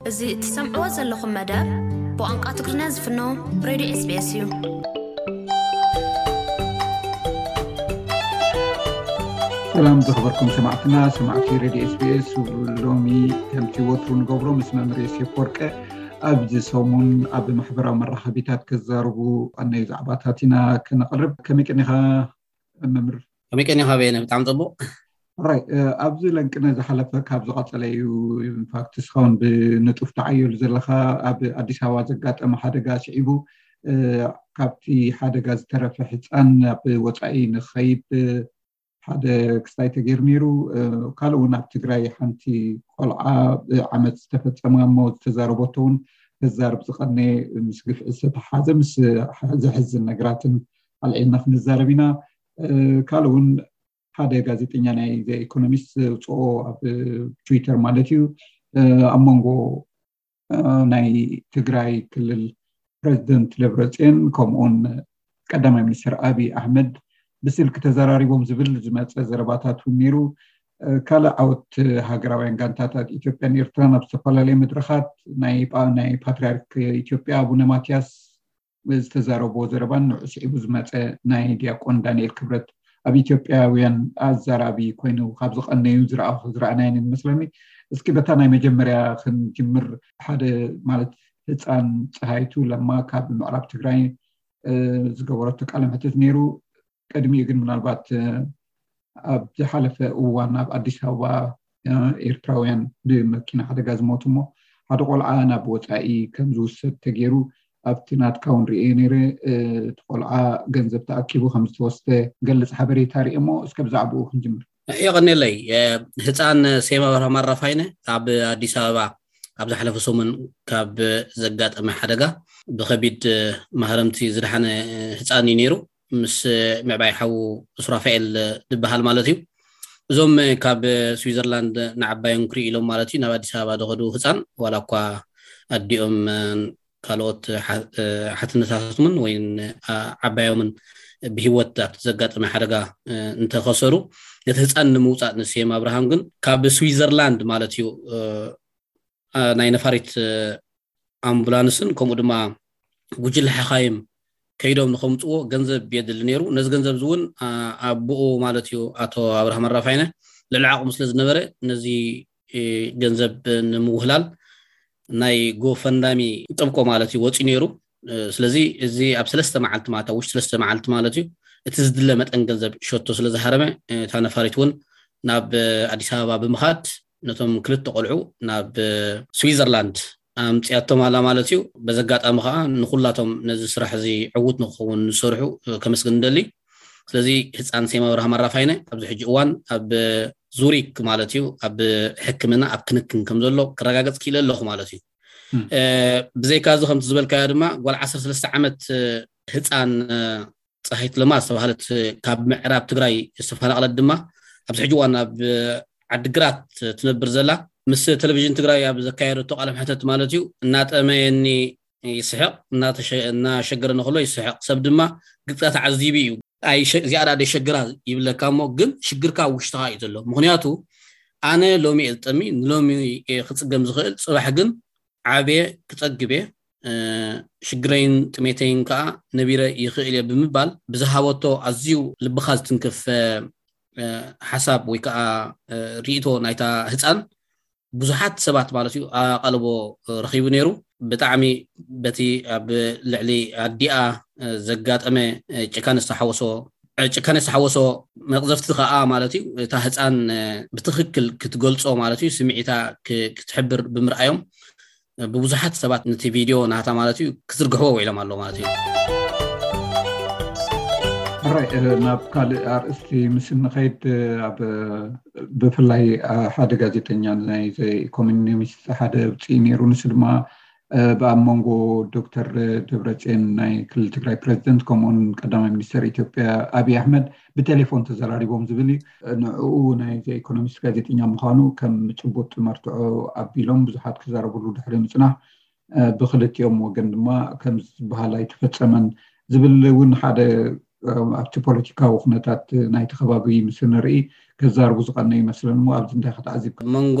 እዚ እትሰምዕዎ ዘለኹም መደብ ብቛንቋ ትግርኛ ዝፍኖ ብሬድዮ ኤስቢኤስ እዩ። ሰላም ዝኸበርኩም ሰማዕትና ሰማዕቲ ሬድዮ ስቤስ ሎሚ ከምቲ ወትሩ ንገብሮ ምስ መምህር ዮሴፍ ወርቀ ኣብዚ ሰሙን ኣብ ማሕበራዊ መራኸቢታት ከዛርቡ ኣነዩ ዛዕባታት ኢና ክነቕርብ ከመይ ቅኒኻ መምህር ከመይ ቀኒኻ በየነ ብጣዕሚ ፅቡቅ ራይ ኣብዚ ለንቅነ ዝሓለፈ ካብ ዝቐፀለ እዩ ኢንፋክት እስኻውን ብንጡፍ ተዓየሉ ዘለካ ኣብ ኣዲስ ኣበባ ዘጋጠመ ሓደጋ ስዒቡ ካብቲ ሓደጋ ዝተረፈ ሕፃን ኣብ ወፃኢ ንክኸይድ ሓደ ክስታይ ተገይሩ ነይሩ ካልእ እውን ኣብ ትግራይ ሓንቲ ቆልዓ ዓመት ዝተፈፀማ እሞ ዝተዛረበቶ እውን ተዛርብ ዝቀነ ምስ ግፍዒ ዝተተሓዘ ምስ ዘሕዝን ነገራትን ኣልዒልና ክንዛረብ ኢና ካልእ እውን ሓደ ጋዜጠኛ ናይ ኢኮኖሚስት ዘውፅኦ ኣብ ትዊተር ማለት እዩ ኣብ መንጎ ናይ ትግራይ ክልል ፕረዚደንት ደብረፅዮን ከምኡውን ቀዳማይ ሚኒስትር ኣብይ ኣሕመድ ብስልኪ ተዘራሪቦም ዝብል ዝመፀ ዘረባታት እውን ነይሩ ካልእ ዓወት ሃገራውያን ጋንታታት ኢትዮጵያን ኤርትራን ኣብ ዝተፈላለዩ መድረኻት ናይ ፓትርያርክ ኢትዮጵያ ኣቡነ ማትያስ ዝተዛረብዎ ዘረባን ንዑ ስዒቡ ዝመፀ ናይ ዲያቆን ዳንኤል ክብረት ኣብ ኢትዮጵያውያን ኣዛራቢ ኮይኑ ካብ ዝቐነዩ ዝረኣኹ ዝረኣናይን ይመስለኒ እስኪ በታ ናይ መጀመርያ ክንጅምር ሓደ ማለት ህፃን ፀሃይቱ ለማ ካብ ምዕራብ ትግራይ ዝገበረቶ ቃለ መሕትት ነይሩ ቅድሚኡ ግን ምናልባት ኣብ ዝሓለፈ እዋን ናብ ኣዲስ ኣበባ ኤርትራውያን ብመኪና ሓደጋ ዝሞቱ እሞ ሓደ ቆልዓ ናብ ወፃኢ ከም ዝውሰድ ተገይሩ ኣብቲ ናትካ እውን ርኤ ነይረ እቲ ቆልዓ ገንዘብ ተኣኪቡ ከም ዝተወስደ ገልፅ ሓበሬታ ርኤ እሞ እስከ ብዛዕባኡ ክንጅምር የቐኒለይ ህፃን ሴማ በርሃ ማራፋይነ ኣብ ኣዲስ ኣበባ ኣብ ዝሓለፈ ሰሙን ካብ ዘጋጠመ ሓደጋ ብከቢድ ማህረምቲ ዝደሓነ ህፃን እዩ ነይሩ ምስ ምዕባይ ሓዉ ሱራፋኤል ድበሃል ማለት እዩ እዞም ካብ ስዊዘርላንድ ንዓባዮም ክሪኡ ኢሎም ማለት እዩ ናብ ኣዲስ ኣበባ ዝኸዱ ህፃን ዋላ እኳ ኣዲኦም ካልኦት ሓትነታታትምን ወይ ዓባዮምን ብሂወት ኣብቲ ዘጋጠመ ሓደጋ እንተኸሰሩ ነቲ ህፃን ንምውፃእ ንስየም ኣብርሃም ግን ካብ ስዊዘርላንድ ማለት እዩ ናይ ነፋሪት ኣምቡላንስን ከምኡ ድማ ጉጅለ ሓኻይም ከይዶም ንኸምፅዎ ገንዘብ የድሊ ነይሩ። ነዚ ገንዘብ እዚ እውን ኣቦኡ ማለት እዩ ኣቶ ኣብርሃም ኣራፋይነ ልዕሊ ዓቕሙ ስለ ዝነበረ ነዚ ገንዘብ ንምውህላል ናይ ጎፈንዳሚ ጥብቆ ማለት እዩ ወፂኡ ነይሩ። ስለዚ እዚ ኣብ ሰለስተ መዓልቲ ማለት ኣብ ውሽጢ ሰለስተ መዓልቲ ማለት እዩ እቲ ዝድለ መጠን ገንዘብ ሸቶ ስለ ዝሃረመ እታ ነፋሪት እውን ናብ ኣዲስ ኣበባ ብምኻድ ነቶም ክልተ ቆልዑ ናብ ስዊዘርላንድ ኣምጺኣቶም ኣላ ማለት እዩ። በዚ ኣጋጣሚ ከኣ ንኹላቶም ነዚ ስራሕ እዚ ዕዉት ንክኸውን ዝሰርሑ ከመስግን እደሊ። ስለዚ ህጻን ሴም ኣብርሃም ኣራፋይነ ኣብዚ ሕጂ እዋን ኣብ ዙሪክ ማለት እዩ ኣብ ሕክምና ኣብ ክንክን ከም ዘሎ ክረጋገጽ ክኢለ ኣለኹ ማለት እዩ። ብዘይካ እዚ ከምቲ ዝበልካዮ ድማ ጓል 13 ዓመት ህጻን ጻሂት ለማ ዝተባህለት ካብ ምዕራብ ትግራይ ዝተፈናቕለት ድማ ኣብዚ ሕጂ እዋን ኣብ ዓዲግራት ትነብር ዘላ ምስ ቴሌቪዥን ትግራይ ኣብ ዘካየደቶ ቃለ መሕተት ማለት እዩ እናጠመየኒ ይስሕቕ እናሸገረኒ ከሎ ይስሕቕ ሰብ ድማ ግፅያ ተዓዚቢ እዩ እዚኣ ዳ ደሸግራ ይብለካ እሞ ግን ሽግርካ ውሽጥኻ እዩ ዘሎ ምክንያቱ ኣነ ሎሚ እየ ዝጠሚ ንሎሚ ክፅገም ዝኽእል ፅባሕ ግን ዓብየ ክጸግብ እየ ሽግረይን ጥሜተይን ከኣ ነቢረ ይኽእል እየ ብምባል ብዝሃበቶ ኣዝዩ ልብኻ ዝትንክፍ ሓሳብ ወይ ከኣ ርእይቶ ናይታ ህጻን ብዙሓት ሰባት ማለት እዩ ኣቓልቦ ረኺቡ ነይሩ ብጣዕሚ በቲ ኣብ ልዕሊ ኣዲኣ ዘጋጠመ ጭካነ ዝተሓወሶ ጭካነ ዝተሓወሶ መቕዘፍቲ ከዓ ማለት እዩ እታ ህፃን ብትክክል ክትገልፆ ማለት እዩ ስምዒታ ክትሕብር ብምርኣዮም ብብዙሓት ሰባት ነቲ ቪድዮ ናታ ማለት እዩ ክዝርግሕዎ ውዒሎም ኣሎ ማለት እዩ ሕራይ ናብ ካልእ ኣርእስቲ ምስ እንኸይድ ኣብ ብፍላይ ሓደ ጋዜጠኛ ናይ ኮሚኒሚስት ሓደ ውፅኢ ነይሩ ንሱ ድማ ኣብ መንጎ ዶክተር ደብረፅዮን ናይ ክልል ትግራይ ፕረዚደንት ከምኡውን ቀዳማይ ሚኒስተር ኢትዮጵያ ኣብዪ ኣሕመድ ብቴሌፎን ተዘራሪቦም ዝብል እዩ ንዕኡ ናይ ዘኢኮኖሚስት ጋዜጠኛ ምዃኑ ከም ጭቡጥ መርትዖ ኣቢሎም ብዙሓት ክዛረብሉ ድሕሪ ምፅናሕ ብክልቲኦም ወገን ድማ ከም ዝበሃል ኣይተፈፀመን ዝብል እውን ሓደ ኣብቲ ፖለቲካዊ ኩነታት ናይቲ ከባቢ ምስ ንርኢ ከዛርቡ ዝቐነ ይመስለን እሞ ኣብዚ እንታይ ከተዓዚብካ መንጎ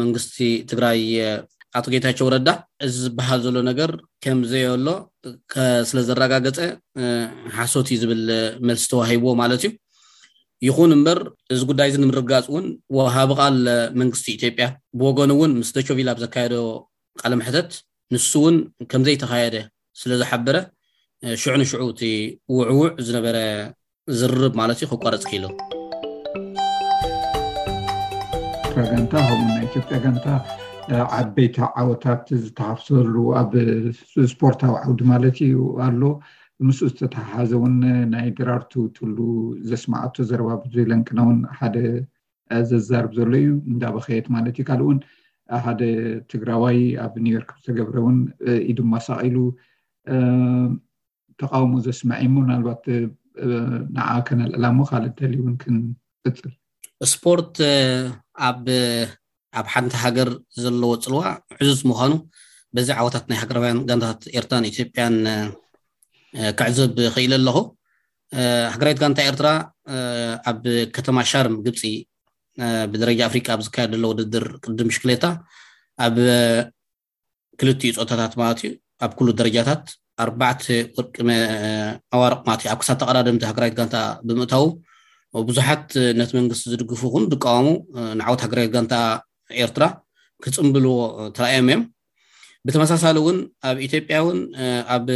መንግስቲ ትግራይ ኣቶ ጌታቸው ረዳ እዚ ዝበሃል ዘሎ ነገር ከም ዘየሎ ስለ ዘረጋገፀ ሓሶት እዩ ዝብል መልሲ ተዋሂብዎ ማለት እዩ ይኹን እምበር እዚ ጉዳይ እዚ ንምርጋፅ እውን ወሃቢ ቃል መንግስቲ ኢትዮጵያ ብወገኑ እውን ምስ ደቾቪላ ኣብ ዘካየዶ ቃለ መሕተት ንሱ እውን ከምዘይተኻየደ ስለ ዝሓበረ ሽዑ ንሽዑ እቲ ውዕውዕ ዝነበረ ዝርርብ ማለት እዩ ክቋረፅ ክኢሉ ጋንታ ከምኡ ናይ ኢትዮጵያ ጋንታ ዓበይቲ ዓወታት ዝተሓፍሰሉ ኣብ ስፖርታዊ ዓውዲ ማለት እዩ ኣሎ ምስኡ ዝተተሓሓዘ እውን ናይ ድራርቱ ትሉ ዘስማዓቶ ዘረባ ብዙ ለንቅና እውን ሓደ ዘዛርብ ዘሎ እዩ እንዳበኸየት ማለት እዩ ካልእ እውን ሓደ ትግራዋይ ኣብ ኒውዮርክ ዝተገብረ እውን ኢዱ ማሳቂሉ ተቃውሞ ዘስምዐ እሞ ምናልባት ንዓ ከነልዕላ እሞ ካልእ ደልዩ እውን ክንቅፅል ስፖርት ኣብ ኣብ ሓንቲ ሃገር ዘለዎ ፅልዋ ዕዙዝ ምዃኑ በዚ ዓወታት ናይ ሃገራውያን ጋንታት ኤርትራን ኢትዮጵያን ክዕዘብ ክኢለ ኣለኹ ሃገራዊት ጋንታ ኤርትራ ኣብ ከተማ ሻርም ግብፂ ብደረጃ ኣፍሪቃ ኣብ ዝካየድ ዘሎ ውድድር ቅድም ሽክሌታ ኣብ ክልቲኡ ጾታታት ማለት እዩ ኣብ ኩሉ ደረጃታት ኣርባዕተ ወርቂ ኣዋርቕ ማለት እዩ ኣብ ክሳብ ተቐዳደምቲ ሃገራዊት ጋንታ ብምእታዉ ብዙሓት ነቲ መንግስቲ ዝድግፉ ኹን ዝቃወሙ ንዓወት ሃገራዊት ጋንታ ኤርትራ ክጽምብልዎ ተራእዮም እዮም ብተመሳሳሊ እውን ኣብ ኢትዮጵያ እውን ኣብ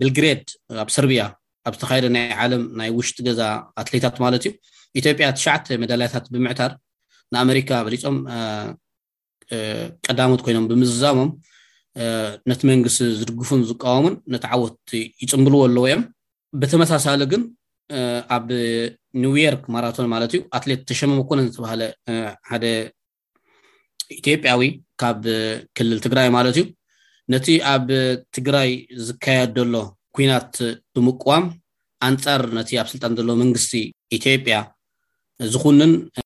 ብልግሬድ ኣብ ሰርቢያ ኣብ ዝተኻየደ ናይ ዓለም ናይ ውሽጢ ገዛ ኣትሌታት ማለት እዩ ኢትዮጵያ ትሽዓተ መዳልያታት ብምዕታር ንኣመሪካ በሊፆም ቀዳሞት ኮይኖም ብምዝዛሞም ነቲ መንግስቲ ዝድግፉን ዝቃወሙን ነቲ ዓወት ይፅምብልዎ ኣለዎ እዮም ብተመሳሳሊ ግን ኣብ ኒውዮርክ ማራቶን ማለት እዩ ኣትሌት ተሸመ መኮነን ዝተባሃለ ሓደ ኢትዮጵያዊ ካብ ክልል ትግራይ ማለት እዩ ነቲ ኣብ ትግራይ ዝካየድ ዘሎ ኩናት ብምቅዋም ኣንፃር ነቲ ኣብ ስልጣን ዘሎ መንግስቲ ኢትዮጵያ ዝኹንን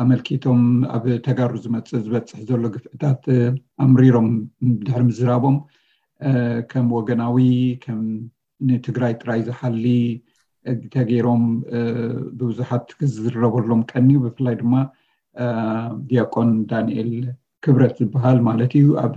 ኣመልኪቶም ኣብ ተጋሩ ዝመፅእ ዝበፅሕ ዘሎ ግፍዕታት ኣምሪሮም ድሕሪ ምዝራቦም ከም ወገናዊ ከም ንትግራይ ጥራይ ዝሓሊ ተገይሮም ብብዙሓት ክዝረበሎም ቀንዩ ብፍላይ ድማ ዲያቆን ዳንኤል ክብረት ዝበሃል ማለት እዩ ኣብ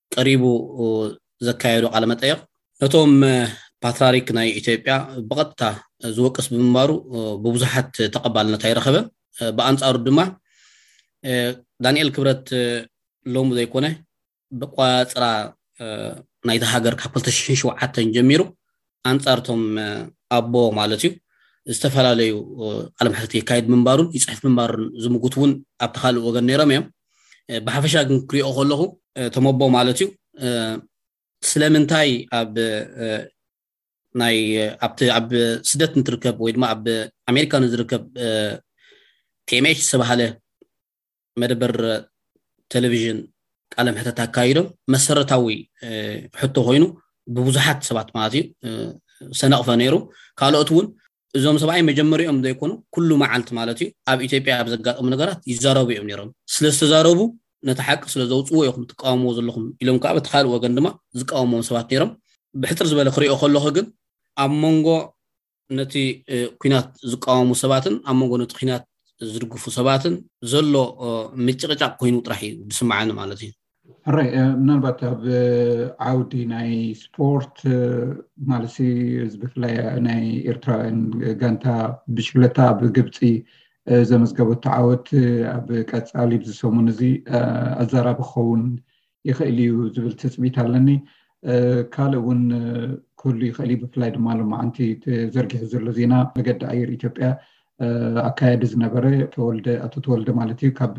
ቀሪቡ ዘካየዶ ቃለመጠየቕ፣ ነቶም ፓትራሪክ ናይ ኢትዮጵያ ብቐጥታ ዝወቅስ ብምንባሩ ብብዙሓት ተቐባልነት ኣይረኸበን። ብኣንጻሩ ድማ ዳንኤል ክብረት ሎሚ ዘይኮነ ብቋጽራ ናይታ ሃገር ካብ ክልተ ሽሕን ሸውዓተን ጀሚሩ ኣንጻር እቶም ኣቦ ማለት እዩ ዝተፈላለዩ ቃለ መሕትት የካይድ ምንባሩን ይፅሕፍ ምንባሩን ዝምጉት እውን ኣብቲ ካልእ ወገን ነይሮም እዮም ብሓፈሻ ግን ክሪኦ ከለኹ እቶም ኣቦ ማለት እዩ ስለምንታይ ኣብ ናይ ኣብቲ ኣብ ስደት ንትርከብ ወይ ድማ ኣብ ኣሜሪካ ንዝርከብ ቲኤምኤች ዝተባሃለ መደበር ቴሌቪዥን ቃለ ምሕተት ኣካይዶም መሰረታዊ ሕቶ ኮይኑ ብብዙሓት ሰባት ማለት እዩ ሰነቕፈ ነይሩ ካልኦት እውን እዞም ሰብኣይ መጀመሪኦም ዘይኮኑ ኩሉ መዓልቲ ማለት እዩ ኣብ ኢትዮጵያ ኣብ ዘጋጠሙ ነገራት ይዛረቡ እዮም ነይሮም ስለ ዝተዛረቡ ነቲ ሓቂ ስለ ዘውፅዎ ኢኹም ትቃወምዎ ዘለኹም ኢሎም ከዓ በቲ ካልእ ወገን ድማ ዝቃወምዎም ሰባት ነይሮም ብሕፅር ዝበለ ክሪኦ ከለኹ ግን ኣብ መንጎ ነቲ ኩናት ዝቃወሙ ሰባትን ኣብ መንጎ ነቲ ኩናት ዝድግፉ ሰባትን ዘሎ ምጭቕጫቅ ኮይኑ ጥራሕ እዩ ዝስማዓኒ ማለት እዩ ሕራይ ምናልባት ኣብ ዓውዲ ናይ ስፖርት ማለት እዚ ብፍላይ ናይ ኤርትራውያን ጋንታ ብሽክለታ ኣብ ግብፂ ዘመዝገበ ተዓወት ኣብ ቀፃሊ ብዝሰሙን እዚ ኣዘራቢ ክኸውን ይኽእል እዩ ዝብል ትፅቢት ኣለኒ ካልእ እውን ክህሉ ይኽእል እዩ ብፍላይ ድማ ሎማዓንቲ ዘርጊሑ ዘሎ ዜና መገዲ ኣየር ኢትዮጵያ ኣካያዲ ዝነበረ ተወልደ ኣቶ ተወልደ ማለት እዩ ካብ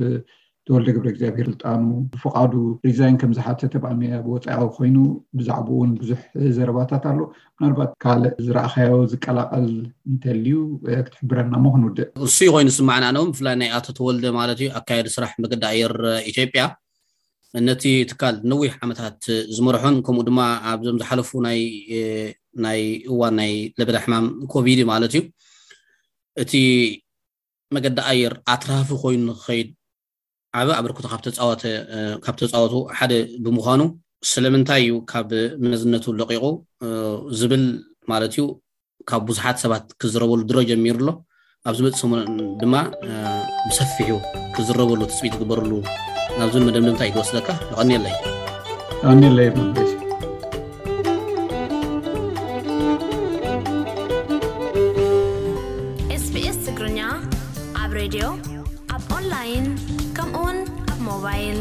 ተወልደ ግብረ እግዚኣብሄር ስልጣኑ ብፍቃዱ ሪዛይን ከም ዝሓተተ ብኣመያ ብወፃኢ ኮይኑ ብዛዕባ እውን ብዙሕ ዘረባታት ኣሎ ምናልባት ካልእ ዝረእካዮ ዝቀላቀል እንተልዩ ክትሕብረና ሞ ክንውድእ እሱ ኮይኑ ስማዕና ነውን ብፍላይ ናይ ኣቶ ተወልደ ማለት እዩ ኣካየዲ ስራሕ መገዲ ኣየር ኢትዮጵያ ነቲ ትካል ንነዊሕ ዓመታት ዝመርሖን ከምኡ ድማ ኣብዞም ዝሓለፉ ናይ እዋን ናይ ለበዳ ሕማም ኮቪድ ማለት እዩ እቲ መገዲ ኣየር ኣትራፊ ኮይኑ ንክኸይድ ዓበ ኣበርክቶ ካብ ተፃወተ ካብ ተፃወቱ ሓደ ብምዃኑ ስለምንታይ እዩ ካብ መዝነቱ ለቂቑ ዝብል ማለት እዩ ካብ ብዙሓት ሰባት ክዝረበሉ ድሮ ጀሚሩ ኣሎ ኣብ ዝመፅ ሰሙን ድማ ብሰፊሑ ክዝረበሉ ትፅቢት ዝግበረሉ ናብዚ መደምደምታ እዩ ዝወስደካ ይቐኒየለይ ይቐኒየለይ ኤስቢኤስ ትግርኛ ኣብ ሬድዮ ኣብ ኦንላይን ከምኡውን ኣብ ሞባይል